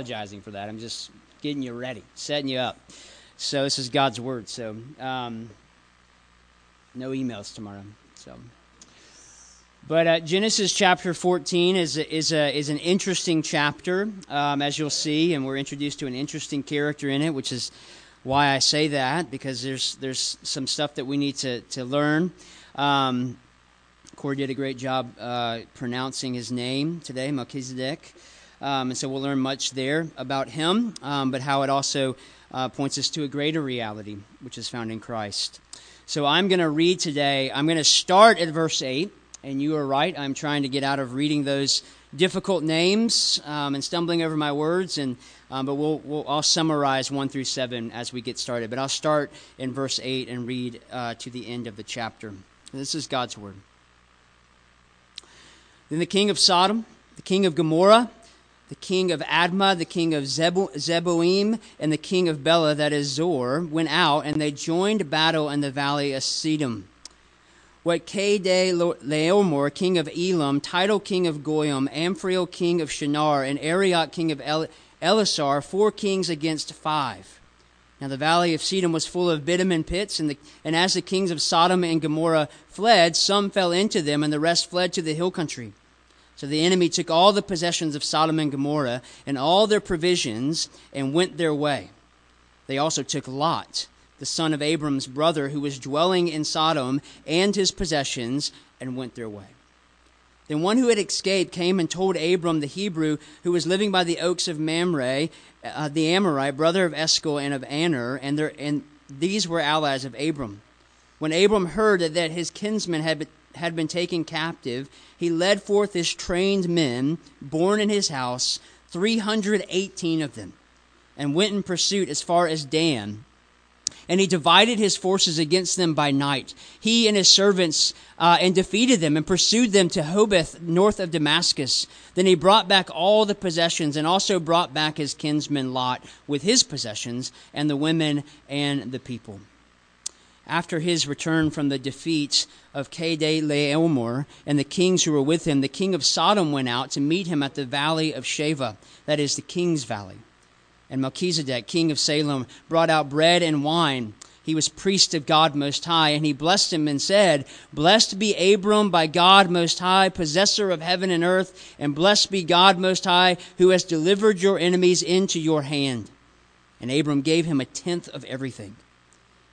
apologizing for that. I'm just getting you ready, setting you up. So this is God's word. So um, no emails tomorrow. So. But uh, Genesis chapter 14 is, is, a, is an interesting chapter, um, as you'll see, and we're introduced to an interesting character in it, which is why I say that, because there's, there's some stuff that we need to, to learn. Um, Corey did a great job uh, pronouncing his name today, Melchizedek. Um, and so we'll learn much there about him, um, but how it also uh, points us to a greater reality, which is found in Christ. So I'm going to read today, I'm going to start at verse 8, and you are right. I'm trying to get out of reading those difficult names um, and stumbling over my words, and um, but we'll, we'll I'll summarize one through seven as we get started. But I'll start in verse eight and read uh, to the end of the chapter. This is God's word. Then the king of Sodom, the king of Gomorrah, the king of Admah, the king of Zeboim, and the king of Bela, that is Zoar, went out, and they joined battle in the valley of Siddim. What Chedorlaomer, king of Elam, Tidal, king of Goyim, Amraphel, king of Shinar, and Arioch, king of El- Elasar, four kings against five. Now the valley of Siddim was full of bitumen pits, and, the, and as the kings of Sodom and Gomorrah fled, some fell into them, and the rest fled to the hill country. So the enemy took all the possessions of Sodom and Gomorrah and all their provisions and went their way. They also took Lot, the son of Abram's brother, who was dwelling in Sodom, and his possessions, and went their way. Then one who had escaped came and told Abram the Hebrew, who was living by the oaks of Mamre, uh, the Amorite, brother of Eshcol and of Aner, and, their, and these were allies of Abram. When Abram heard that, his kinsman had had been taken captive, he led forth his trained men, born in his house, 318 of them, and went in pursuit as far as Dan. And he divided his forces against them by night, he and his servants, uh, and defeated them and pursued them to Hobeth, north of Damascus. Then he brought back all the possessions and also brought back his kinsman Lot with his possessions and the women and the people after his return from the defeats of Chedorlaomer and the kings who were with him, the king of Sodom went out to meet him at the valley of Shaveh, that is the king's valley. And Melchizedek, king of Salem, brought out bread and wine. He was priest of God Most High, and he blessed him and said, Blessed be Abram by God Most High, possessor of heaven and earth, and blessed be God Most High, who has delivered your enemies into your hand. And Abram gave him a tenth of everything.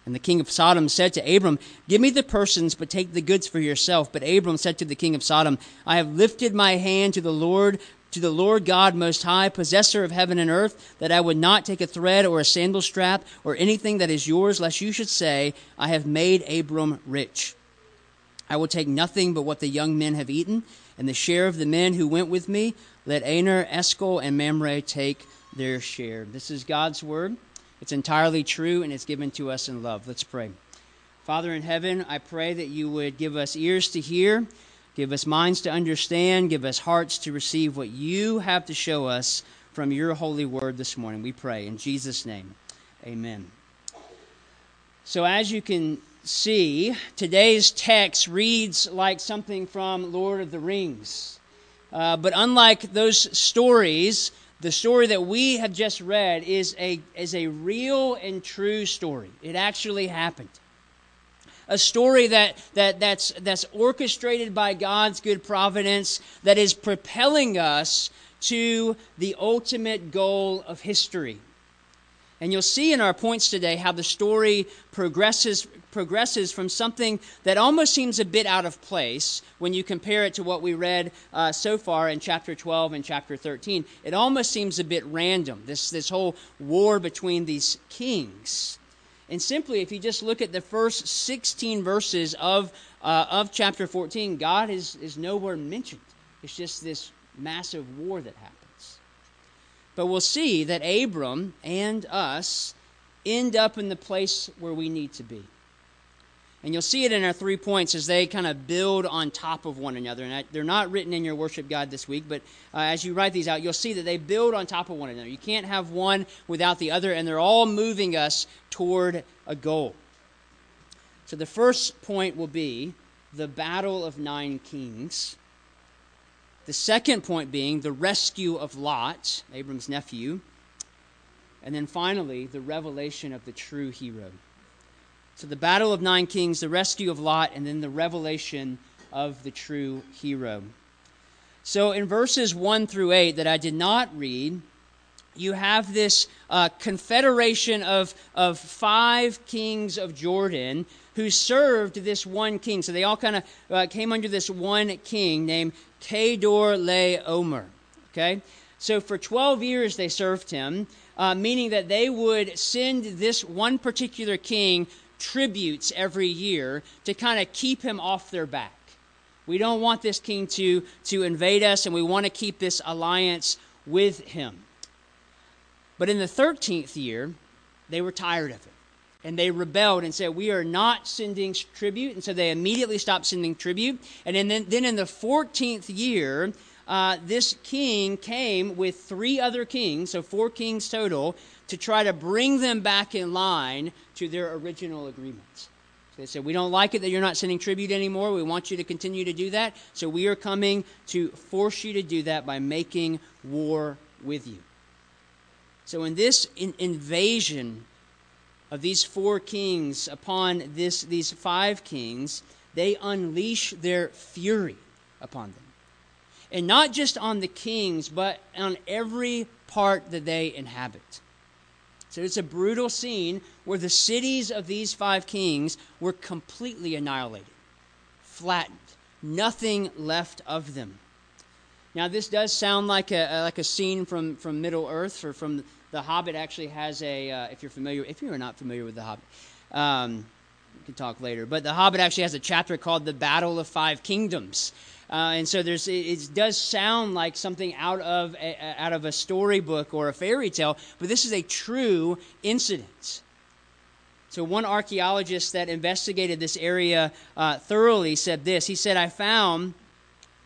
And the king of Sodom said to Abram, Give me the persons, but take the goods for yourself. But Abram said to the king of Sodom, I have lifted my hand to the Lord, to the Lord God Most High, possessor of heaven and earth, that I would not take a thread or a sandal strap or anything that is yours, lest you should say, I have made Abram rich. I will take nothing but what the young men have eaten, and the share of the men who went with me. Let Aner, Eshcol, and Mamre take their share. This is God's word. It's entirely true and it's given to us in love. Let's pray. Father in heaven, I pray that you would give us ears to hear, give us minds to understand, give us hearts to receive what you have to show us from your holy word this morning. We pray in Jesus' name. Amen. So, as you can see, today's text reads like something from Lord of the Rings. Uh, but unlike those stories, the story that we have just read is a, is a real and true story. It actually happened. A story that, that, that's, that's orchestrated by God's good providence that is propelling us to the ultimate goal of history. And you'll see in our points today how the story progresses, progresses from something that almost seems a bit out of place when you compare it to what we read uh, so far in chapter 12 and chapter 13. It almost seems a bit random, this, this whole war between these kings. And simply, if you just look at the first 16 verses of, uh, of chapter 14, God is, is nowhere mentioned. It's just this massive war that happens. But we'll see that Abram and us end up in the place where we need to be. And you'll see it in our three points as they kind of build on top of one another. And they're not written in your worship guide this week, but uh, as you write these out, you'll see that they build on top of one another. You can't have one without the other, and they're all moving us toward a goal. So the first point will be the battle of nine kings. The second point being the rescue of Lot, Abram's nephew. And then finally, the revelation of the true hero. So the battle of nine kings, the rescue of Lot, and then the revelation of the true hero. So in verses 1 through 8 that I did not read, you have this uh, confederation of, of five kings of Jordan who served this one king. So they all kind of uh, came under this one king named Chedorlaomer. Okay? So for 12 years they served him, uh, meaning that they would send this one particular king tributes every year to kind of keep him off their back. We don't want this king to, to invade us, and we want to keep this alliance with him. But in the 13th year, they were tired of it. And they rebelled and said, We are not sending tribute. And so they immediately stopped sending tribute. And then, in the 14th year, uh, this king came with three other kings, so four kings total, to try to bring them back in line to their original agreements. They said, We don't like it that you're not sending tribute anymore. We want you to continue to do that. So we are coming to force you to do that by making war with you. So, in this in- invasion of these four kings upon this, these five kings, they unleash their fury upon them. And not just on the kings, but on every part that they inhabit. So it's a brutal scene where the cities of these five kings were completely annihilated, flattened, nothing left of them. Now, this does sound like a, like a scene from, from Middle Earth or from the Hobbit actually has a, uh, if you're familiar, if you are not familiar with The Hobbit, um, we can talk later, but The Hobbit actually has a chapter called The Battle of Five Kingdoms. Uh, and so there's, it, it, does sound like something out of, a, out of a storybook or a fairy tale, but this is a true incident. So, one archaeologist that investigated this area uh, thoroughly said this. He said, I found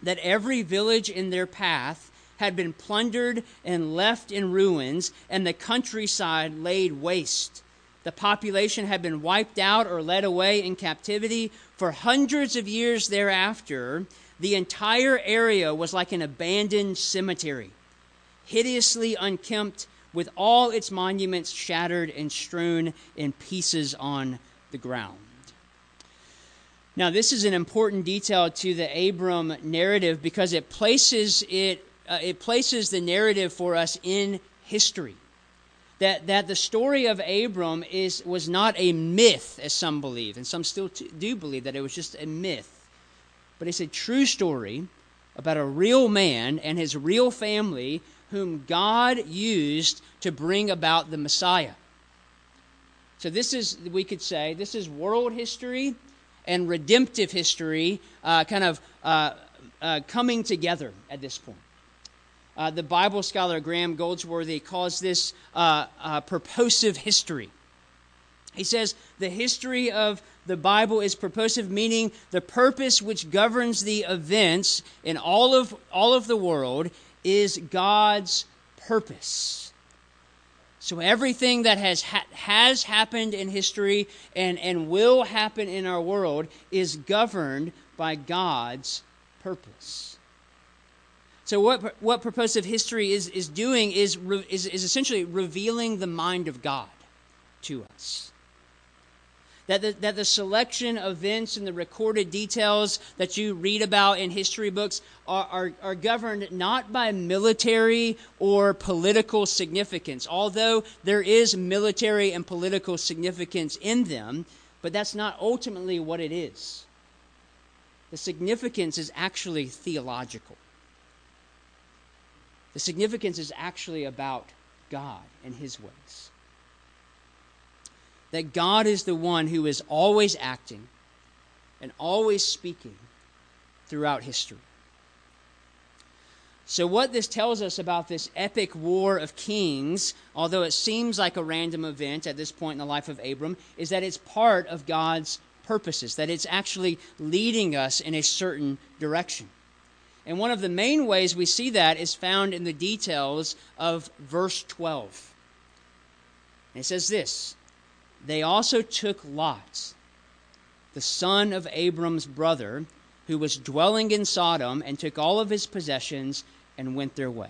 that every village in their path had been plundered and left in ruins, and the countryside laid waste. The population had been wiped out or led away in captivity. For hundreds of years thereafter, the entire area was like an abandoned cemetery, hideously unkempt, with all its monuments shattered and strewn in pieces on the ground. Now, this is an important detail to the Abram narrative because it places it uh, it places the narrative for us in history. That, that the story of Abram is, was not a myth, as some believe, and some still t- do believe that it was just a myth. But it's a true story about a real man and his real family whom God used to bring about the Messiah. So, this is, we could say, this is world history and redemptive history uh, kind of uh, uh, coming together at this point. Uh, the Bible scholar Graham Goldsworthy calls this uh, uh, purposive history. He says the history of the Bible is purposive, meaning the purpose which governs the events in all of, all of the world is God's purpose. So everything that has, ha- has happened in history and, and will happen in our world is governed by God's purpose. So what what purposive history is is doing is is, is essentially revealing the mind of God to us. That the, that the selection events and the recorded details that you read about in history books are, are, are governed not by military or political significance, although there is military and political significance in them, but that's not ultimately what it is. The significance is actually theological. The significance is actually about God and His ways. That God is the one who is always acting and always speaking throughout history. So, what this tells us about this epic war of kings, although it seems like a random event at this point in the life of Abram, is that it's part of God's purposes, that it's actually leading us in a certain direction. And one of the main ways we see that is found in the details of verse 12. it says this They also took Lot, the son of Abram's brother, who was dwelling in Sodom, and took all of his possessions and went their way.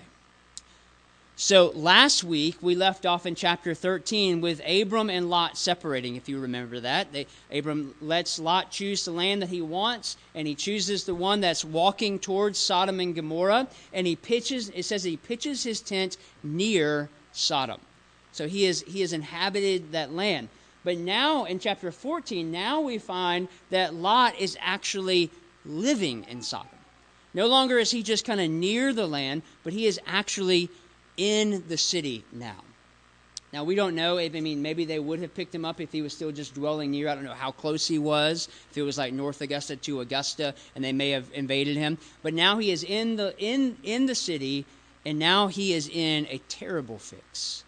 So last week we left off in chapter 13 with Abram and Lot separating, if you remember that. They, Abram lets Lot choose the land that he wants, and he chooses the one that's walking towards Sodom and Gomorrah, and he pitches, it says he pitches his tent near Sodom. So he, is, he has inhabited that land. But now in chapter 14, now we find that Lot is actually living in Sodom. No longer is he just kind of near the land, but he is actually in the city now. Now, we don't know. If, I mean, maybe they would have picked him up if he was still just dwelling near. I don't know how close he was, if it was like North Augusta to Augusta, and they may have invaded him. But now he is in the, in, in the city, and now he is in a terrible fix.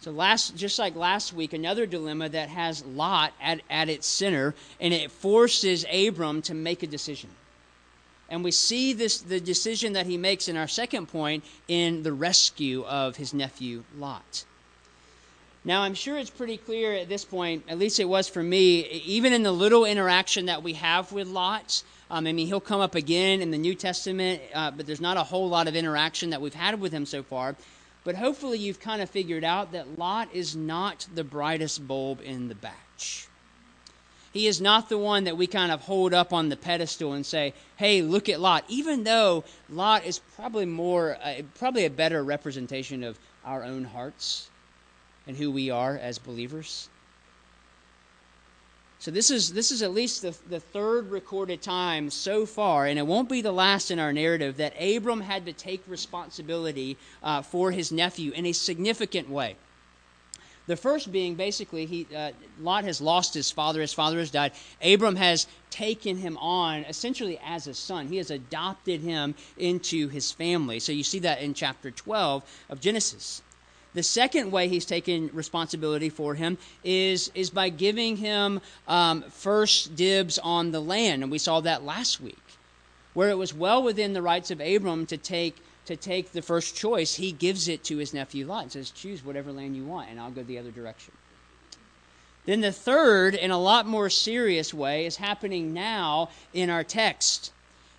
So last, just like last week, another dilemma that has Lot at, at its center, and it forces Abram to make a decision. And we see this the decision that he makes in our second point in the rescue of his nephew Lot. Now, I'm sure it's pretty clear at this point, at least it was for me, even in the little interaction that we have with Lot. Um, I mean, he'll come up again in the New Testament, uh, but there's not a whole lot of interaction that we've had with him so far. But hopefully, you've kind of figured out that Lot is not the brightest bulb in the batch. He is not the one that we kind of hold up on the pedestal and say, hey, look at Lot, even though Lot is probably more, uh, probably a better representation of our own hearts and who we are as believers. So this is this is at least the, the third recorded time so far, and it won't be the last in our narrative that Abram had to take responsibility uh, for his nephew in a significant way. The first being basically, he, uh, Lot has lost his father. His father has died. Abram has taken him on essentially as a son. He has adopted him into his family. So you see that in chapter 12 of Genesis. The second way he's taken responsibility for him is, is by giving him um, first dibs on the land. And we saw that last week, where it was well within the rights of Abram to take to take the first choice, he gives it to his nephew Lot and says, Choose whatever land you want, and I'll go the other direction. Then the third, in a lot more serious way, is happening now in our text,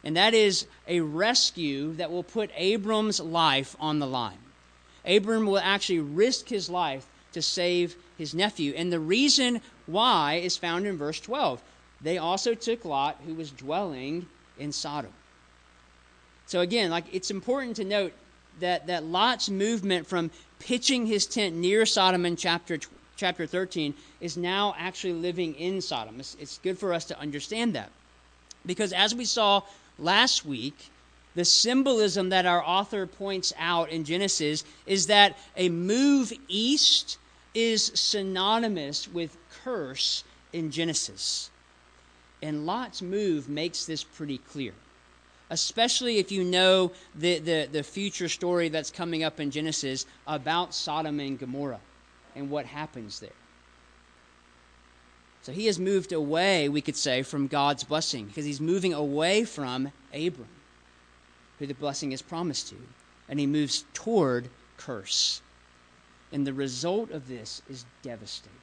and that is a rescue that will put Abram's life on the line. Abram will actually risk his life to save his nephew. And the reason why is found in verse 12. They also took Lot, who was dwelling in Sodom. So again, like it's important to note that, that Lot's movement from pitching his tent near Sodom in chapter chapter 13 is now actually living in Sodom. It's, it's good for us to understand that. Because as we saw last week, the symbolism that our author points out in Genesis is that a move east is synonymous with curse in Genesis. And Lot's move makes this pretty clear especially if you know the, the, the future story that's coming up in Genesis about Sodom and Gomorrah and what happens there. So he has moved away, we could say, from God's blessing because he's moving away from Abram, who the blessing is promised to, and he moves toward curse. And the result of this is devastating.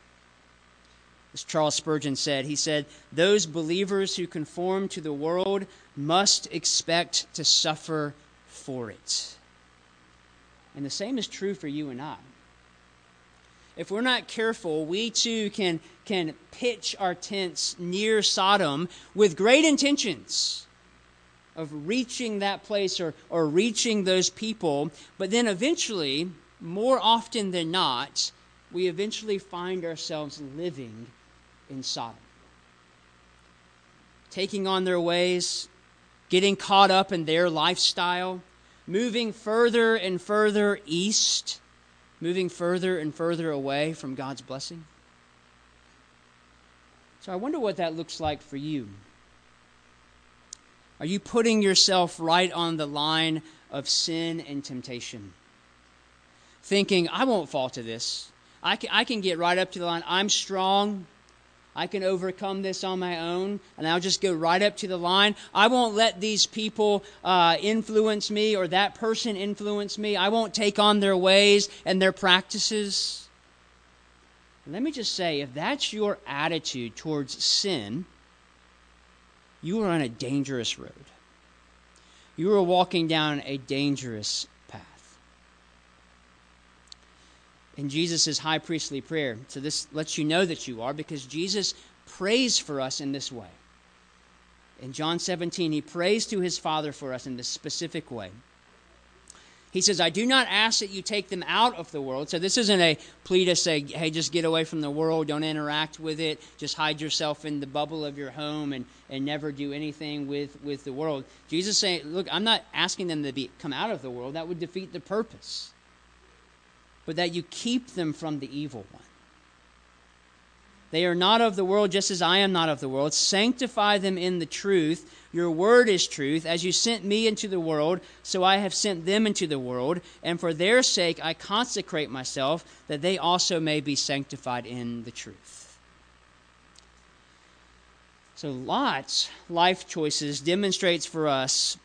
As Charles Spurgeon said, he said, Those believers who conform to the world must expect to suffer for it. And the same is true for you and I. If we're not careful, we too can, can pitch our tents near Sodom with great intentions of reaching that place or, or reaching those people, but then eventually, more often than not, we eventually find ourselves living in Sodom. Taking on their ways, getting caught up in their lifestyle, moving further and further east, moving further and further away from God's blessing. So I wonder what that looks like for you. Are you putting yourself right on the line of sin and temptation? Thinking, I won't fall to this. I can, I can get right up to the line. I'm strong. I can overcome this on my own, and I'll just go right up to the line. I won't let these people uh, influence me or that person influence me. I won't take on their ways and their practices. Let me just say if that's your attitude towards sin, you are on a dangerous road. You are walking down a dangerous path. In Jesus' high priestly prayer, so this lets you know that you are because Jesus prays for us in this way. In John 17, he prays to his Father for us in this specific way. He says, I do not ask that you take them out of the world. So this isn't a plea to say, hey, just get away from the world, don't interact with it, just hide yourself in the bubble of your home and, and never do anything with, with the world. Jesus saying, look, I'm not asking them to be, come out of the world. That would defeat the purpose. But that you keep them from the evil one. They are not of the world, just as I am not of the world. Sanctify them in the truth. Your word is truth. As you sent me into the world, so I have sent them into the world. And for their sake I consecrate myself, that they also may be sanctified in the truth. So Lot's life choices demonstrates for us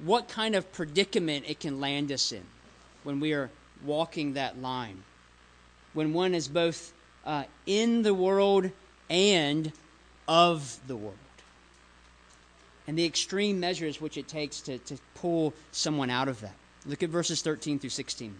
what kind of predicament it can land us in when we are walking that line. When one is both uh, in the world and of the world. And the extreme measures which it takes to, to pull someone out of that. Look at verses 13 through 16.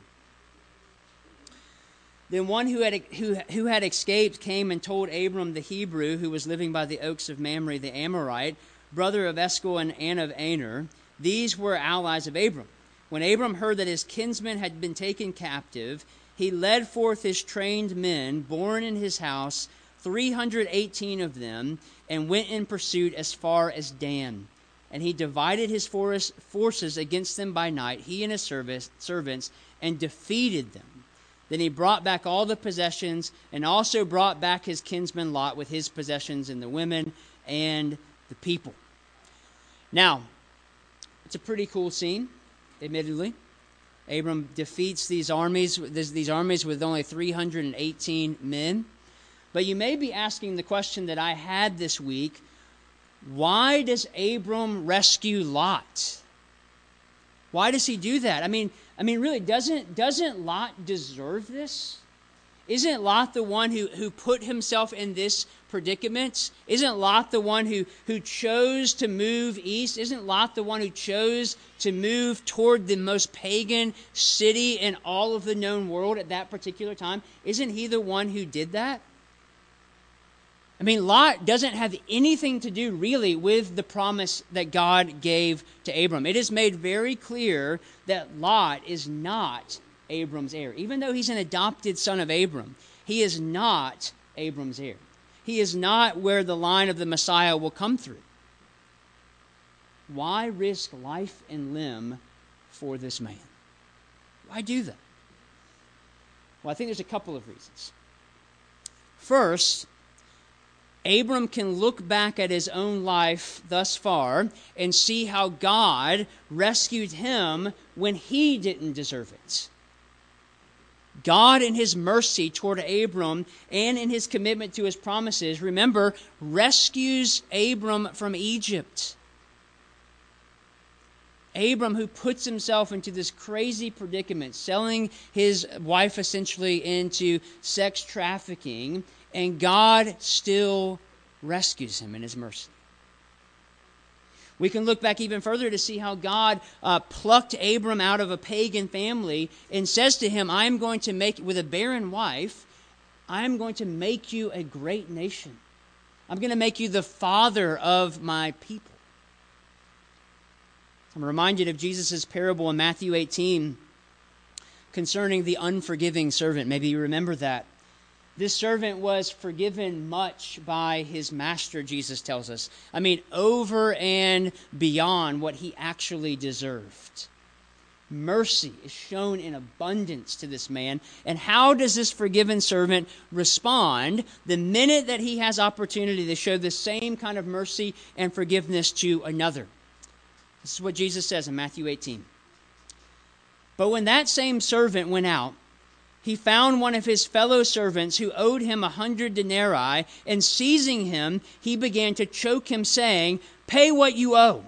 Then one who had, who, who had escaped came and told Abram the Hebrew, who was living by the oaks of Mamre the Amorite, brother of Eshcol and, and of Aner. These were allies of Abram. When Abram heard that his kinsman had been taken captive, he led forth his trained men, born in his house, 318 of them, and went in pursuit as far as Dan. And he divided his forces against them by night, he and his servants, and defeated them. Then he brought back all the possessions, and also brought back his kinsman Lot with his possessions and the women and the people. Now, it's a pretty cool scene, admittedly. Abram defeats these armies, these armies with only 318 men. But you may be asking the question that I had this week why does Abram rescue Lot? Why does he do that? I mean, I mean, really, doesn't, doesn't Lot deserve this? Isn't Lot the one who, who put himself in this predicament? Isn't Lot the one who, who chose to move east? Isn't Lot the one who chose to move toward the most pagan city in all of the known world at that particular time? Isn't he the one who did that? I mean, Lot doesn't have anything to do really with the promise that God gave to Abram. It is made very clear that Lot is not Abram's heir. Even though he's an adopted son of Abram, he is not Abram's heir. He is not where the line of the Messiah will come through. Why risk life and limb for this man? Why do that? Well, I think there's a couple of reasons. First, Abram can look back at his own life thus far and see how God rescued him when he didn't deserve it. God, in his mercy toward Abram and in his commitment to his promises, remember, rescues Abram from Egypt. Abram, who puts himself into this crazy predicament, selling his wife essentially into sex trafficking, and God still rescues him in his mercy. We can look back even further to see how God uh, plucked Abram out of a pagan family and says to him, I'm going to make, with a barren wife, I'm going to make you a great nation. I'm going to make you the father of my people. I'm reminded of Jesus' parable in Matthew 18 concerning the unforgiving servant. Maybe you remember that. This servant was forgiven much by his master, Jesus tells us. I mean, over and beyond what he actually deserved. Mercy is shown in abundance to this man. And how does this forgiven servant respond the minute that he has opportunity to show the same kind of mercy and forgiveness to another? This is what Jesus says in Matthew 18. But when that same servant went out, he found one of his fellow servants who owed him a hundred denarii, and seizing him, he began to choke him, saying, Pay what you owe.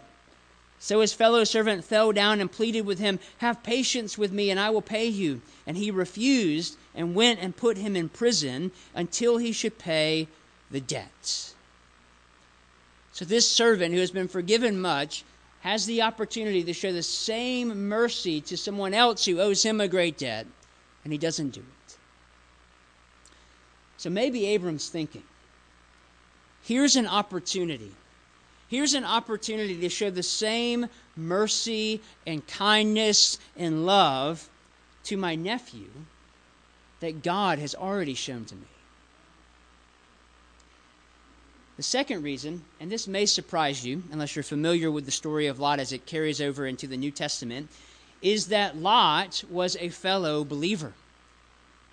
So his fellow servant fell down and pleaded with him, Have patience with me, and I will pay you. And he refused, and went and put him in prison until he should pay the debt. So, this servant who has been forgiven much has the opportunity to show the same mercy to someone else who owes him a great debt, and he doesn't do it. So, maybe Abram's thinking here's an opportunity. Here's an opportunity to show the same mercy and kindness and love to my nephew that God has already shown to me. The second reason, and this may surprise you unless you're familiar with the story of Lot as it carries over into the New Testament, is that Lot was a fellow believer.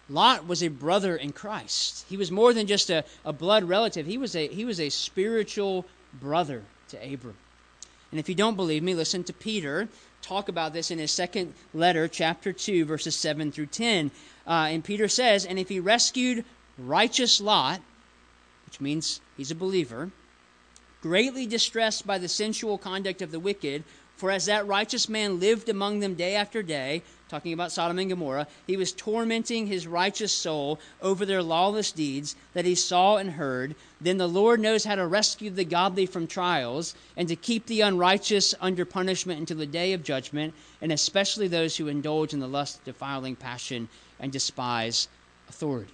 Lot was a brother in Christ. He was more than just a, a blood relative, he was a, he was a spiritual brother to Abram. And if you don't believe me, listen to Peter talk about this in his second letter, chapter 2, verses 7 through 10. Uh, and Peter says, And if he rescued righteous Lot, which means he's a believer, greatly distressed by the sensual conduct of the wicked, for as that righteous man lived among them day after day, talking about Sodom and Gomorrah, he was tormenting his righteous soul over their lawless deeds that he saw and heard. Then the Lord knows how to rescue the godly from trials and to keep the unrighteous under punishment until the day of judgment, and especially those who indulge in the lust defiling passion and despise authority.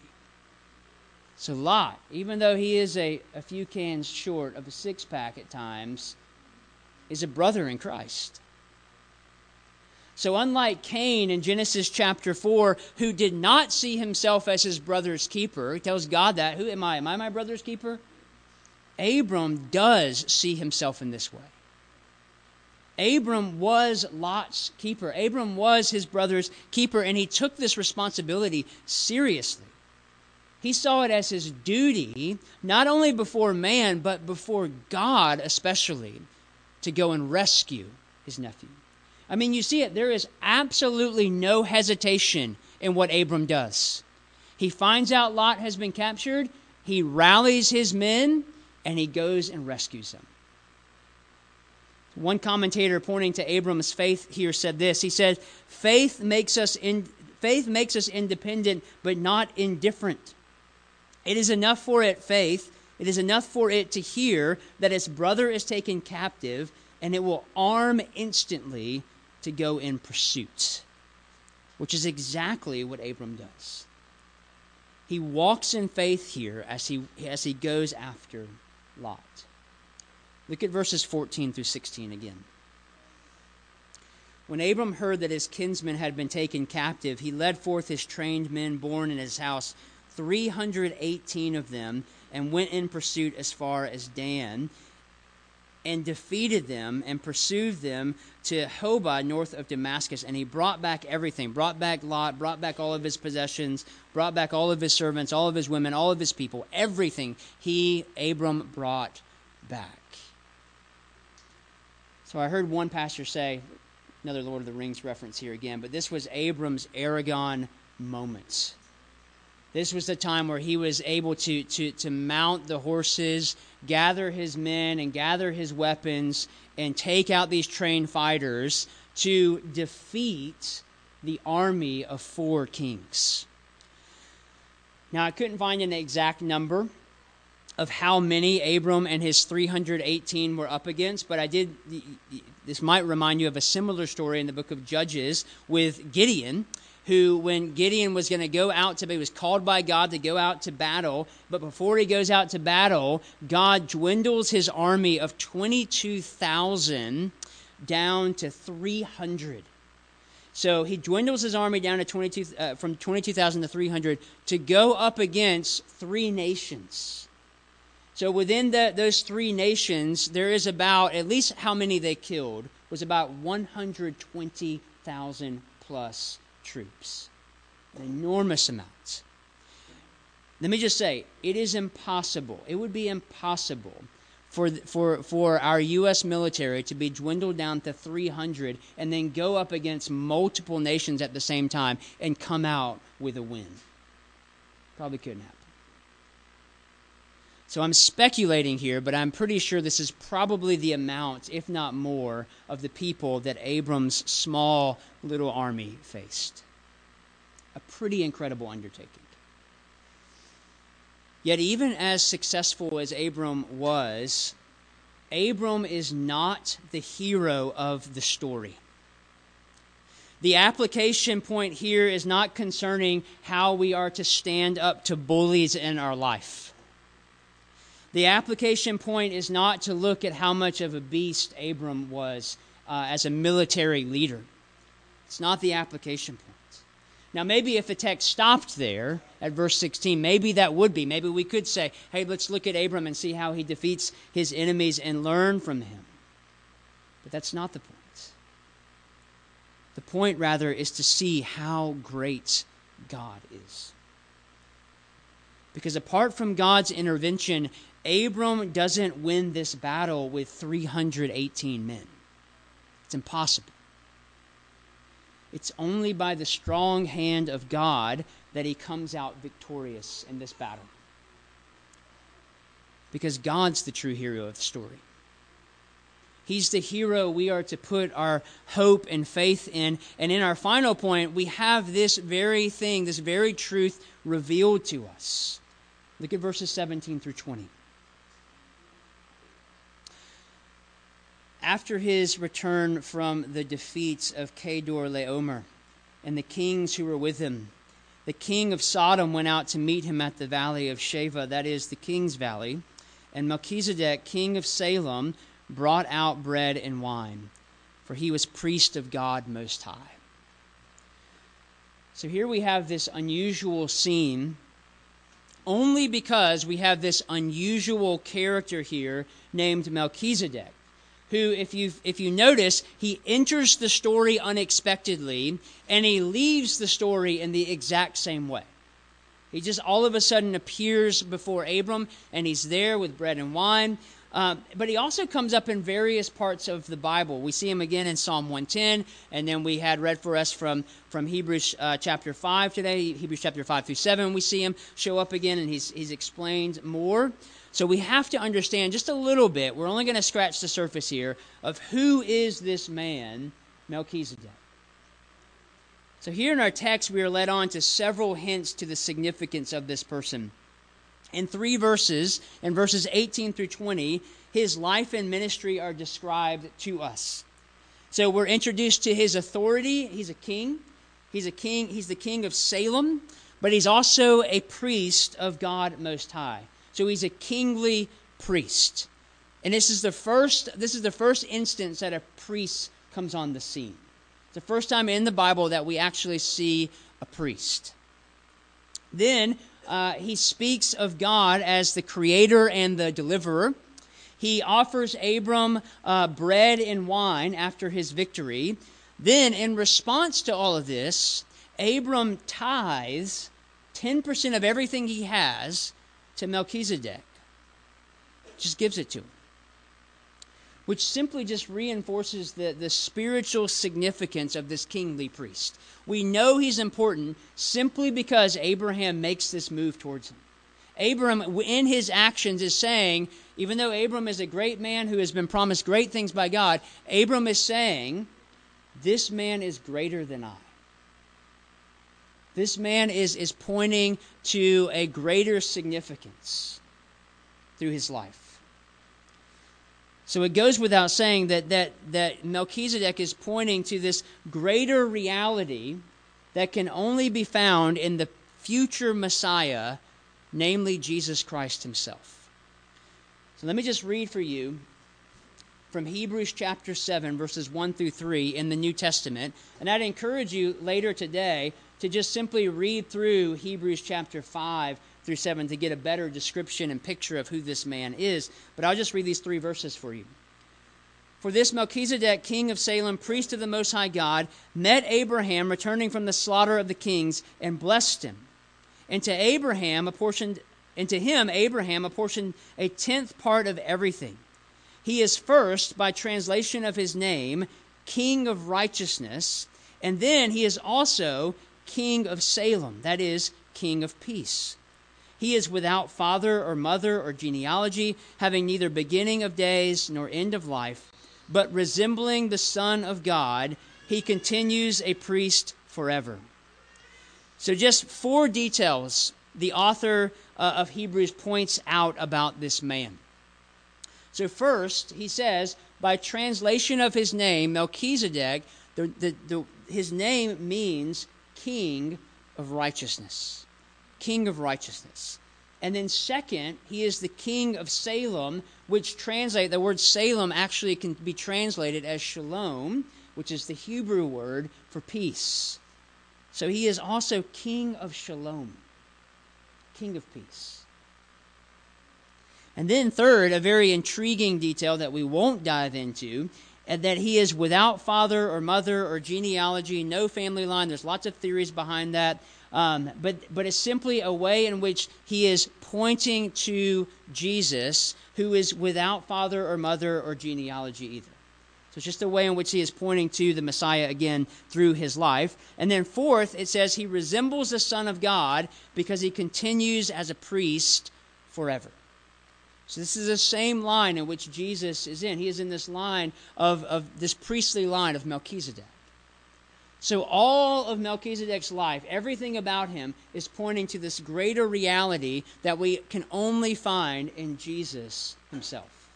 So, Lot, even though he is a, a few cans short of a six pack at times, is a brother in Christ. So, unlike Cain in Genesis chapter 4, who did not see himself as his brother's keeper, he tells God that, Who am I? Am I my brother's keeper? Abram does see himself in this way. Abram was Lot's keeper. Abram was his brother's keeper, and he took this responsibility seriously. He saw it as his duty, not only before man, but before God especially, to go and rescue his nephew. I mean, you see it, there is absolutely no hesitation in what Abram does. He finds out Lot has been captured, he rallies his men, and he goes and rescues them. One commentator pointing to Abram's faith here said this. He said, "Faith makes us in, faith makes us independent, but not indifferent. It is enough for it, faith, it is enough for it to hear that its brother is taken captive, and it will arm instantly to go in pursuit, which is exactly what Abram does. He walks in faith here as he, as he goes after Lot. Look at verses 14 through 16 again. When Abram heard that his kinsmen had been taken captive, he led forth his trained men born in his house 318 of them, and went in pursuit as far as Dan, and defeated them and pursued them to Hobah north of Damascus. And he brought back everything brought back Lot, brought back all of his possessions, brought back all of his servants, all of his women, all of his people. Everything he, Abram, brought back. So I heard one pastor say, another Lord of the Rings reference here again, but this was Abram's Aragorn moment. This was the time where he was able to, to, to mount the horses, gather his men, and gather his weapons, and take out these trained fighters to defeat the army of four kings. Now, I couldn't find an exact number of how many Abram and his 318 were up against, but I did. This might remind you of a similar story in the book of Judges with Gideon who, when Gideon was going to go out to, he was called by God to go out to battle, but before he goes out to battle, God dwindles his army of 22,000 down to 300. So he dwindles his army down to 22, uh, from 22,000 to 300 to go up against three nations. So within the, those three nations, there is about, at least how many they killed, was about 120,000 plus troops. Enormous amount. Let me just say, it is impossible. It would be impossible for, for, for our U.S. military to be dwindled down to 300 and then go up against multiple nations at the same time and come out with a win. Probably couldn't happen. So I'm speculating here, but I'm pretty sure this is probably the amount, if not more, of the people that Abram's small little army faced. A pretty incredible undertaking. Yet, even as successful as Abram was, Abram is not the hero of the story. The application point here is not concerning how we are to stand up to bullies in our life. The application point is not to look at how much of a beast Abram was uh, as a military leader. It's not the application point. Now, maybe if the text stopped there at verse 16, maybe that would be. Maybe we could say, hey, let's look at Abram and see how he defeats his enemies and learn from him. But that's not the point. The point, rather, is to see how great God is. Because apart from God's intervention, Abram doesn't win this battle with 318 men. It's impossible. It's only by the strong hand of God that he comes out victorious in this battle. Because God's the true hero of the story. He's the hero we are to put our hope and faith in. And in our final point, we have this very thing, this very truth revealed to us. Look at verses 17 through 20. After his return from the defeats of Chedorlaomer and the kings who were with him, the king of Sodom went out to meet him at the valley of Shaveh, that is, the king's valley. And Melchizedek, king of Salem, brought out bread and wine, for he was priest of God Most High. So here we have this unusual scene only because we have this unusual character here named Melchizedek who, if you if you notice, he enters the story unexpectedly and he leaves the story in the exact same way. He just all of a sudden appears before Abram and he's there with bread and wine. Um, but he also comes up in various parts of the Bible. We see him again in Psalm 110, and then we had read for us from, from Hebrews uh, chapter 5 today, Hebrews chapter 5 through 7. We see him show up again, and he's, he's explained more. So we have to understand just a little bit. We're only going to scratch the surface here of who is this man, Melchizedek. So here in our text, we are led on to several hints to the significance of this person. In three verses, in verses 18 through 20, his life and ministry are described to us. So we're introduced to his authority. He's a king. He's a king. He's the king of Salem, but he's also a priest of God Most High. So he's a kingly priest. And this is the first this is the first instance that a priest comes on the scene. It's the first time in the Bible that we actually see a priest. Then uh, he speaks of God as the creator and the deliverer. He offers Abram uh, bread and wine after his victory. Then, in response to all of this, Abram tithes 10% of everything he has to Melchizedek. Just gives it to him. Which simply just reinforces the, the spiritual significance of this kingly priest. We know he's important simply because Abraham makes this move towards him. Abram, in his actions, is saying, even though Abram is a great man who has been promised great things by God, Abram is saying, This man is greater than I. This man is, is pointing to a greater significance through his life. So it goes without saying that, that, that Melchizedek is pointing to this greater reality that can only be found in the future Messiah, namely Jesus Christ himself. So let me just read for you from Hebrews chapter 7, verses 1 through 3 in the New Testament. And I'd encourage you later today to just simply read through Hebrews chapter 5 through 7 to get a better description and picture of who this man is. But I'll just read these three verses for you. For this Melchizedek, king of Salem, priest of the Most High God, met Abraham returning from the slaughter of the kings and blessed him. And to Abraham apportioned, and to him Abraham apportioned a tenth part of everything. He is first, by translation of his name, king of righteousness, and then he is also King of Salem, that is, King of Peace. He is without father or mother or genealogy, having neither beginning of days nor end of life, but resembling the Son of God, he continues a priest forever. So, just four details the author uh, of Hebrews points out about this man. So, first, he says, by translation of his name, Melchizedek, the, the, the, his name means king of righteousness. King of righteousness. And then, second, he is the king of Salem, which translate the word Salem actually can be translated as shalom, which is the Hebrew word for peace. So he is also king of shalom, king of peace. And then, third, a very intriguing detail that we won't dive into, and that he is without father or mother or genealogy, no family line. There's lots of theories behind that. Um, but, but it's simply a way in which he is pointing to Jesus, who is without father or mother or genealogy either. So it's just a way in which he is pointing to the Messiah again through his life. And then, fourth, it says he resembles the Son of God because he continues as a priest forever. So this is the same line in which Jesus is in. He is in this line of, of this priestly line of Melchizedek. So, all of Melchizedek's life, everything about him, is pointing to this greater reality that we can only find in Jesus himself.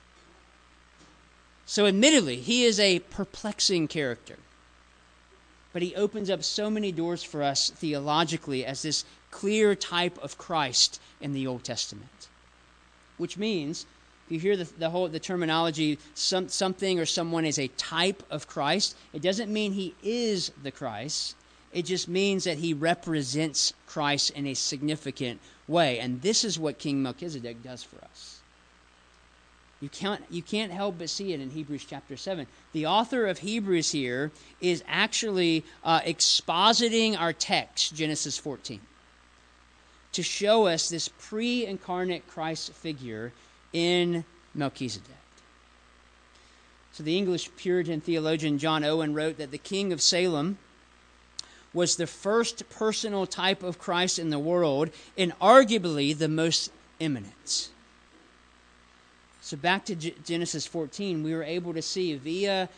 So, admittedly, he is a perplexing character. But he opens up so many doors for us theologically as this clear type of Christ in the Old Testament. Which means if you hear the, the whole the terminology, some, something or someone is a type of Christ, it doesn't mean he is the Christ. It just means that he represents Christ in a significant way. And this is what King Melchizedek does for us. You can't, you can't help but see it in Hebrews chapter 7. The author of Hebrews here is actually uh, expositing our text, Genesis 14, to show us this pre incarnate Christ figure in Melchizedek. So the English Puritan theologian John Owen wrote that the king of Salem was the first personal type of Christ in the world and arguably the most eminent. So back to G- Genesis 14, we were able to see via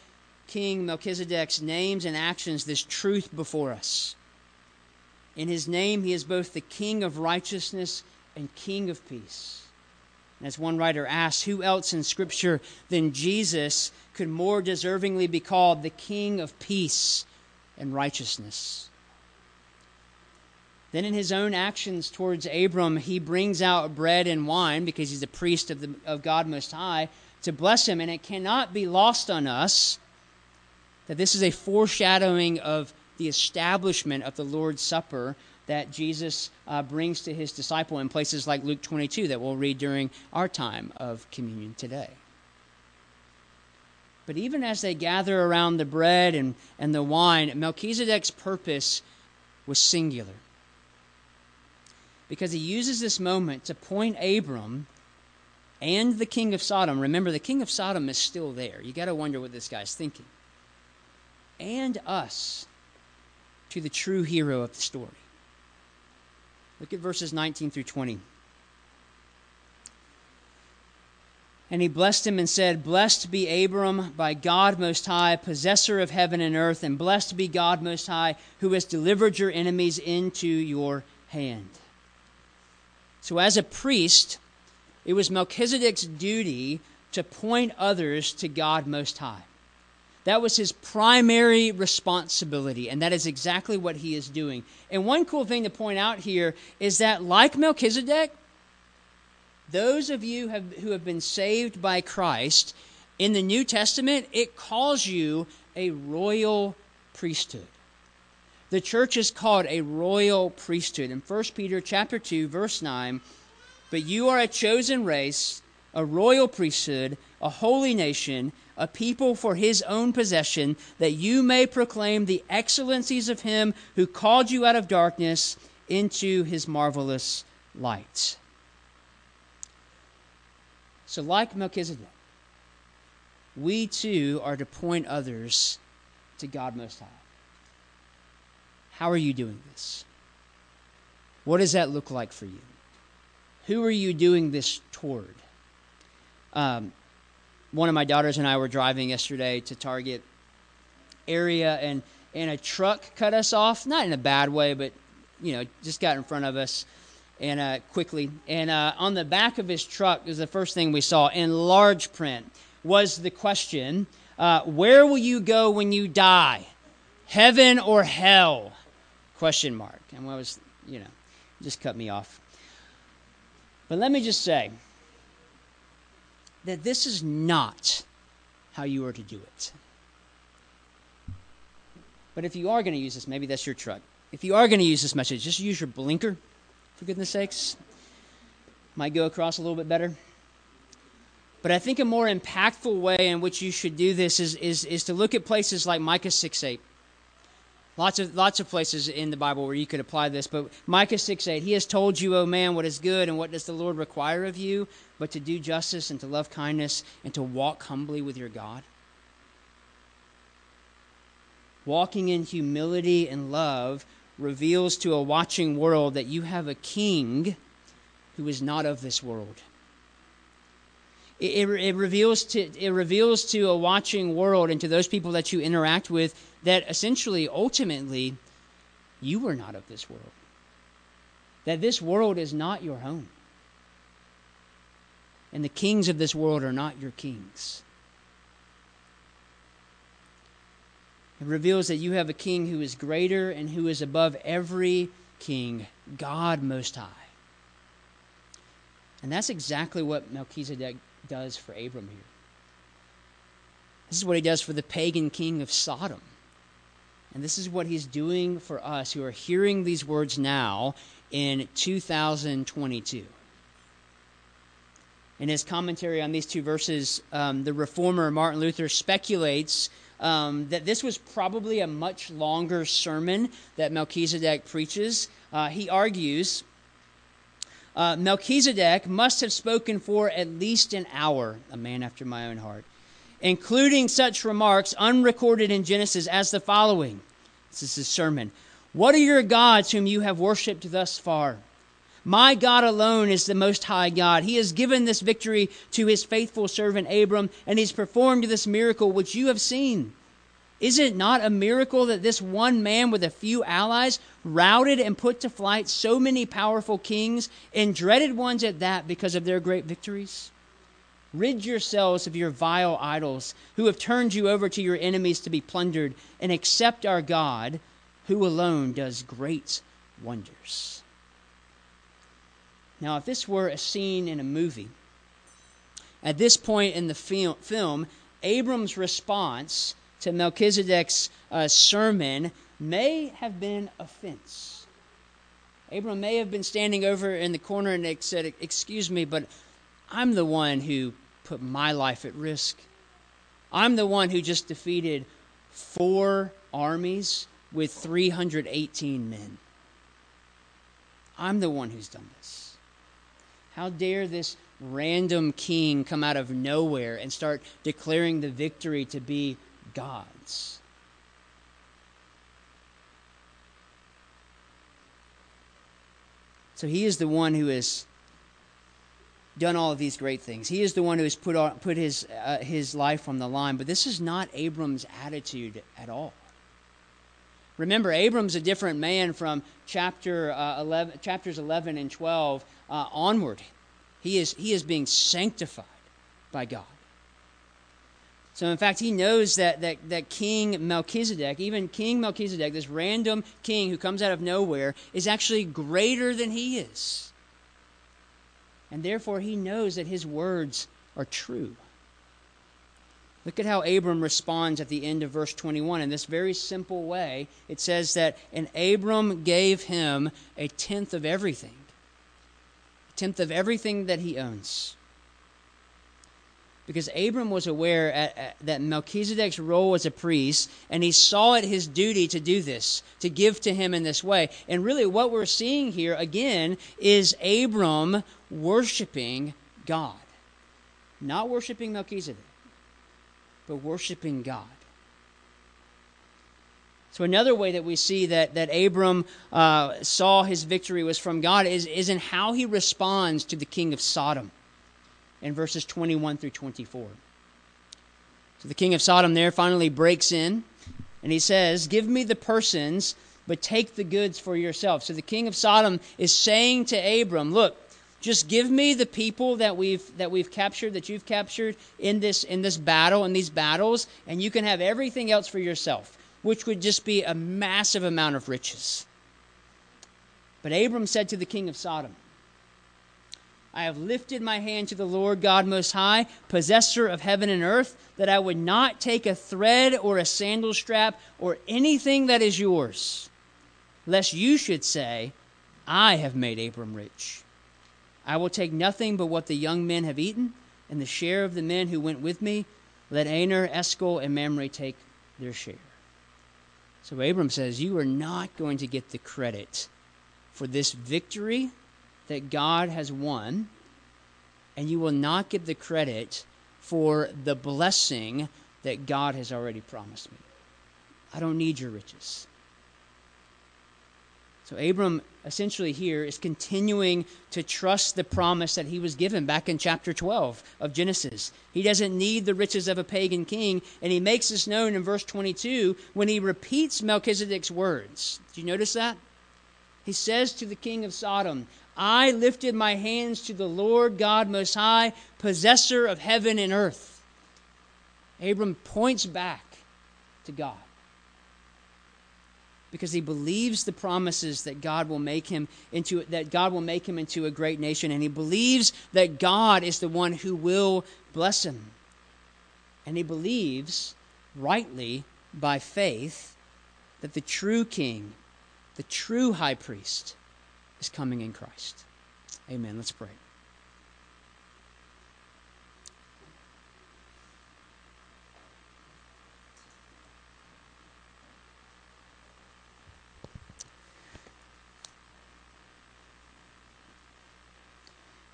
King Melchizedek's names and actions this truth before us. In his name, he is both the king of righteousness and king of peace. As one writer asks, who else in Scripture than Jesus could more deservingly be called the King of peace and righteousness? Then, in his own actions towards Abram, he brings out bread and wine because he's a priest of, the, of God Most High to bless him. And it cannot be lost on us that this is a foreshadowing of the establishment of the Lord's Supper that Jesus uh, brings to his disciple in places like Luke 22 that we'll read during our time of communion today. But even as they gather around the bread and, and the wine, Melchizedek's purpose was singular. Because he uses this moment to point Abram and the king of Sodom. Remember, the king of Sodom is still there. You got to wonder what this guy's thinking. And us to the true hero of the story. Look at verses 19 through 20. And he blessed him and said, Blessed be Abram by God Most High, possessor of heaven and earth, and blessed be God Most High, who has delivered your enemies into your hand. So, as a priest, it was Melchizedek's duty to point others to God Most High. That was his primary responsibility, and that is exactly what he is doing. And one cool thing to point out here is that, like Melchizedek, those of you have, who have been saved by Christ, in the New Testament, it calls you a royal priesthood. The church is called a royal priesthood. In 1 Peter chapter 2, verse 9, but you are a chosen race, a royal priesthood, a holy nation, a people for his own possession, that you may proclaim the excellencies of him who called you out of darkness into his marvelous light. So, like Melchizedek, we too are to point others to God Most High. How are you doing this? What does that look like for you? Who are you doing this toward? Um, one of my daughters and I were driving yesterday to Target area, and and a truck cut us off. Not in a bad way, but you know, just got in front of us. and uh, quickly. And uh, on the back of his truck is the first thing we saw in large print was the question, uh, "Where will you go when you die? Heaven or hell?" Question mark. And I was, you know, just cut me off. But let me just say that this is not how you are to do it. But if you are going to use this, maybe that's your truck. If you are going to use this message, just use your blinker, for goodness sakes. Might go across a little bit better. But I think a more impactful way in which you should do this is, is, is to look at places like Micah 6 8. Lots of, lots of places in the Bible where you could apply this, but Micah 6 8, He has told you, O man, what is good and what does the Lord require of you, but to do justice and to love kindness and to walk humbly with your God. Walking in humility and love reveals to a watching world that you have a king who is not of this world. It, it, it, reveals to it reveals to a watching world and to those people that you interact with that essentially ultimately you are not of this world that this world is not your home and the kings of this world are not your kings it reveals that you have a king who is greater and who is above every king god most high and that's exactly what melchizedek does for Abram here. This is what he does for the pagan king of Sodom. And this is what he's doing for us who are hearing these words now in 2022. In his commentary on these two verses, um, the reformer Martin Luther speculates um, that this was probably a much longer sermon that Melchizedek preaches. Uh, he argues uh, Melchizedek must have spoken for at least an hour, a man after my own heart, including such remarks unrecorded in Genesis as the following. This is his sermon. What are your gods whom you have worshipped thus far? My God alone is the most high God. He has given this victory to his faithful servant Abram, and he's performed this miracle which you have seen. Is it not a miracle that this one man with a few allies routed and put to flight so many powerful kings, and dreaded ones at that because of their great victories? Rid yourselves of your vile idols, who have turned you over to your enemies to be plundered, and accept our God, who alone does great wonders. Now, if this were a scene in a movie, at this point in the film, Abram's response to Melchizedek's uh, sermon may have been offense. Abram may have been standing over in the corner and said, Excuse me, but I'm the one who put my life at risk. I'm the one who just defeated four armies with 318 men. I'm the one who's done this. How dare this random king come out of nowhere and start declaring the victory to be God's. So he is the one who has done all of these great things. He is the one who has put, on, put his, uh, his life on the line. But this is not Abram's attitude at all. Remember, Abram's a different man from chapter, uh, 11, chapters 11 and 12 uh, onward. He is, he is being sanctified by God. So, in fact, he knows that, that, that King Melchizedek, even King Melchizedek, this random king who comes out of nowhere, is actually greater than he is. And therefore, he knows that his words are true. Look at how Abram responds at the end of verse 21 in this very simple way. It says that, and Abram gave him a tenth of everything, a tenth of everything that he owns because Abram was aware at, at, that Melchizedek's role as a priest, and he saw it his duty to do this, to give to him in this way. And really, what we're seeing here again is Abram worshiping God. Not worshiping Melchizedek, but worshiping God. So, another way that we see that, that Abram uh, saw his victory was from God is, is in how he responds to the king of Sodom in verses 21 through 24. So the king of Sodom there finally breaks in and he says, Give me the persons but take the goods for yourself. So the king of Sodom is saying to Abram, Look, just give me the people that we've that we've captured, that you've captured in this in this battle, in these battles, and you can have everything else for yourself, which would just be a massive amount of riches. But Abram said to the king of Sodom, I have lifted my hand to the Lord God Most High, possessor of heaven and earth, that I would not take a thread or a sandal strap or anything that is yours, lest you should say, I have made Abram rich. I will take nothing but what the young men have eaten, and the share of the men who went with me. Let Aner, Eshcol, and Mamre take their share. So Abram says, You are not going to get the credit for this victory that God has won, and you will not get the credit for the blessing that God has already promised me. I don't need your riches. So, Abram essentially here is continuing to trust the promise that he was given back in chapter 12 of Genesis. He doesn't need the riches of a pagan king, and he makes this known in verse 22 when he repeats Melchizedek's words. Do you notice that? He says to the king of Sodom, I lifted my hands to the Lord God Most High, possessor of heaven and earth. Abram points back to God because he believes the promises that God will make him into that God will make him into a great nation and he believes that God is the one who will bless him. And he believes rightly by faith that the true king, the true high priest is coming in Christ. Amen. Let's pray.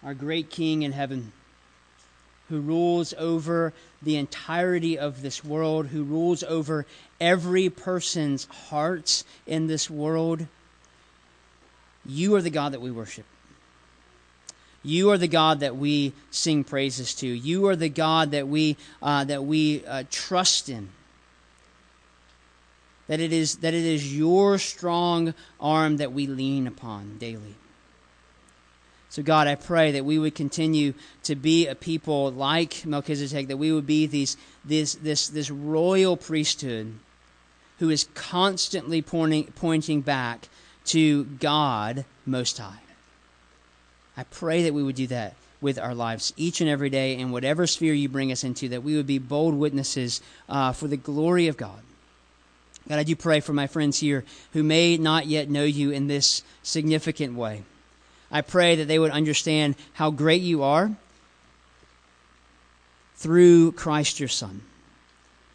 Our great King in heaven, who rules over the entirety of this world, who rules over every person's hearts in this world you are the God that we worship. You are the God that we sing praises to. You are the God that we uh, that we uh, trust in. That it is that it is your strong arm that we lean upon daily. So God, I pray that we would continue to be a people like Melchizedek. That we would be these this this this royal priesthood who is constantly pointing pointing back to God Most High. I pray that we would do that with our lives each and every day in whatever sphere you bring us into, that we would be bold witnesses uh, for the glory of God. God, I do pray for my friends here who may not yet know you in this significant way. I pray that they would understand how great you are through Christ your Son.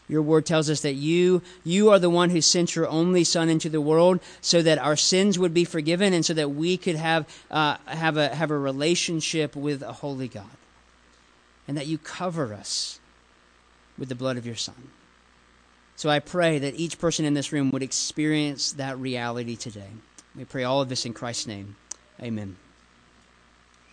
Your word tells us that you, you are the one who sent your only Son into the world so that our sins would be forgiven and so that we could have, uh, have, a, have a relationship with a holy God. And that you cover us with the blood of your Son. So I pray that each person in this room would experience that reality today. We pray all of this in Christ's name. Amen.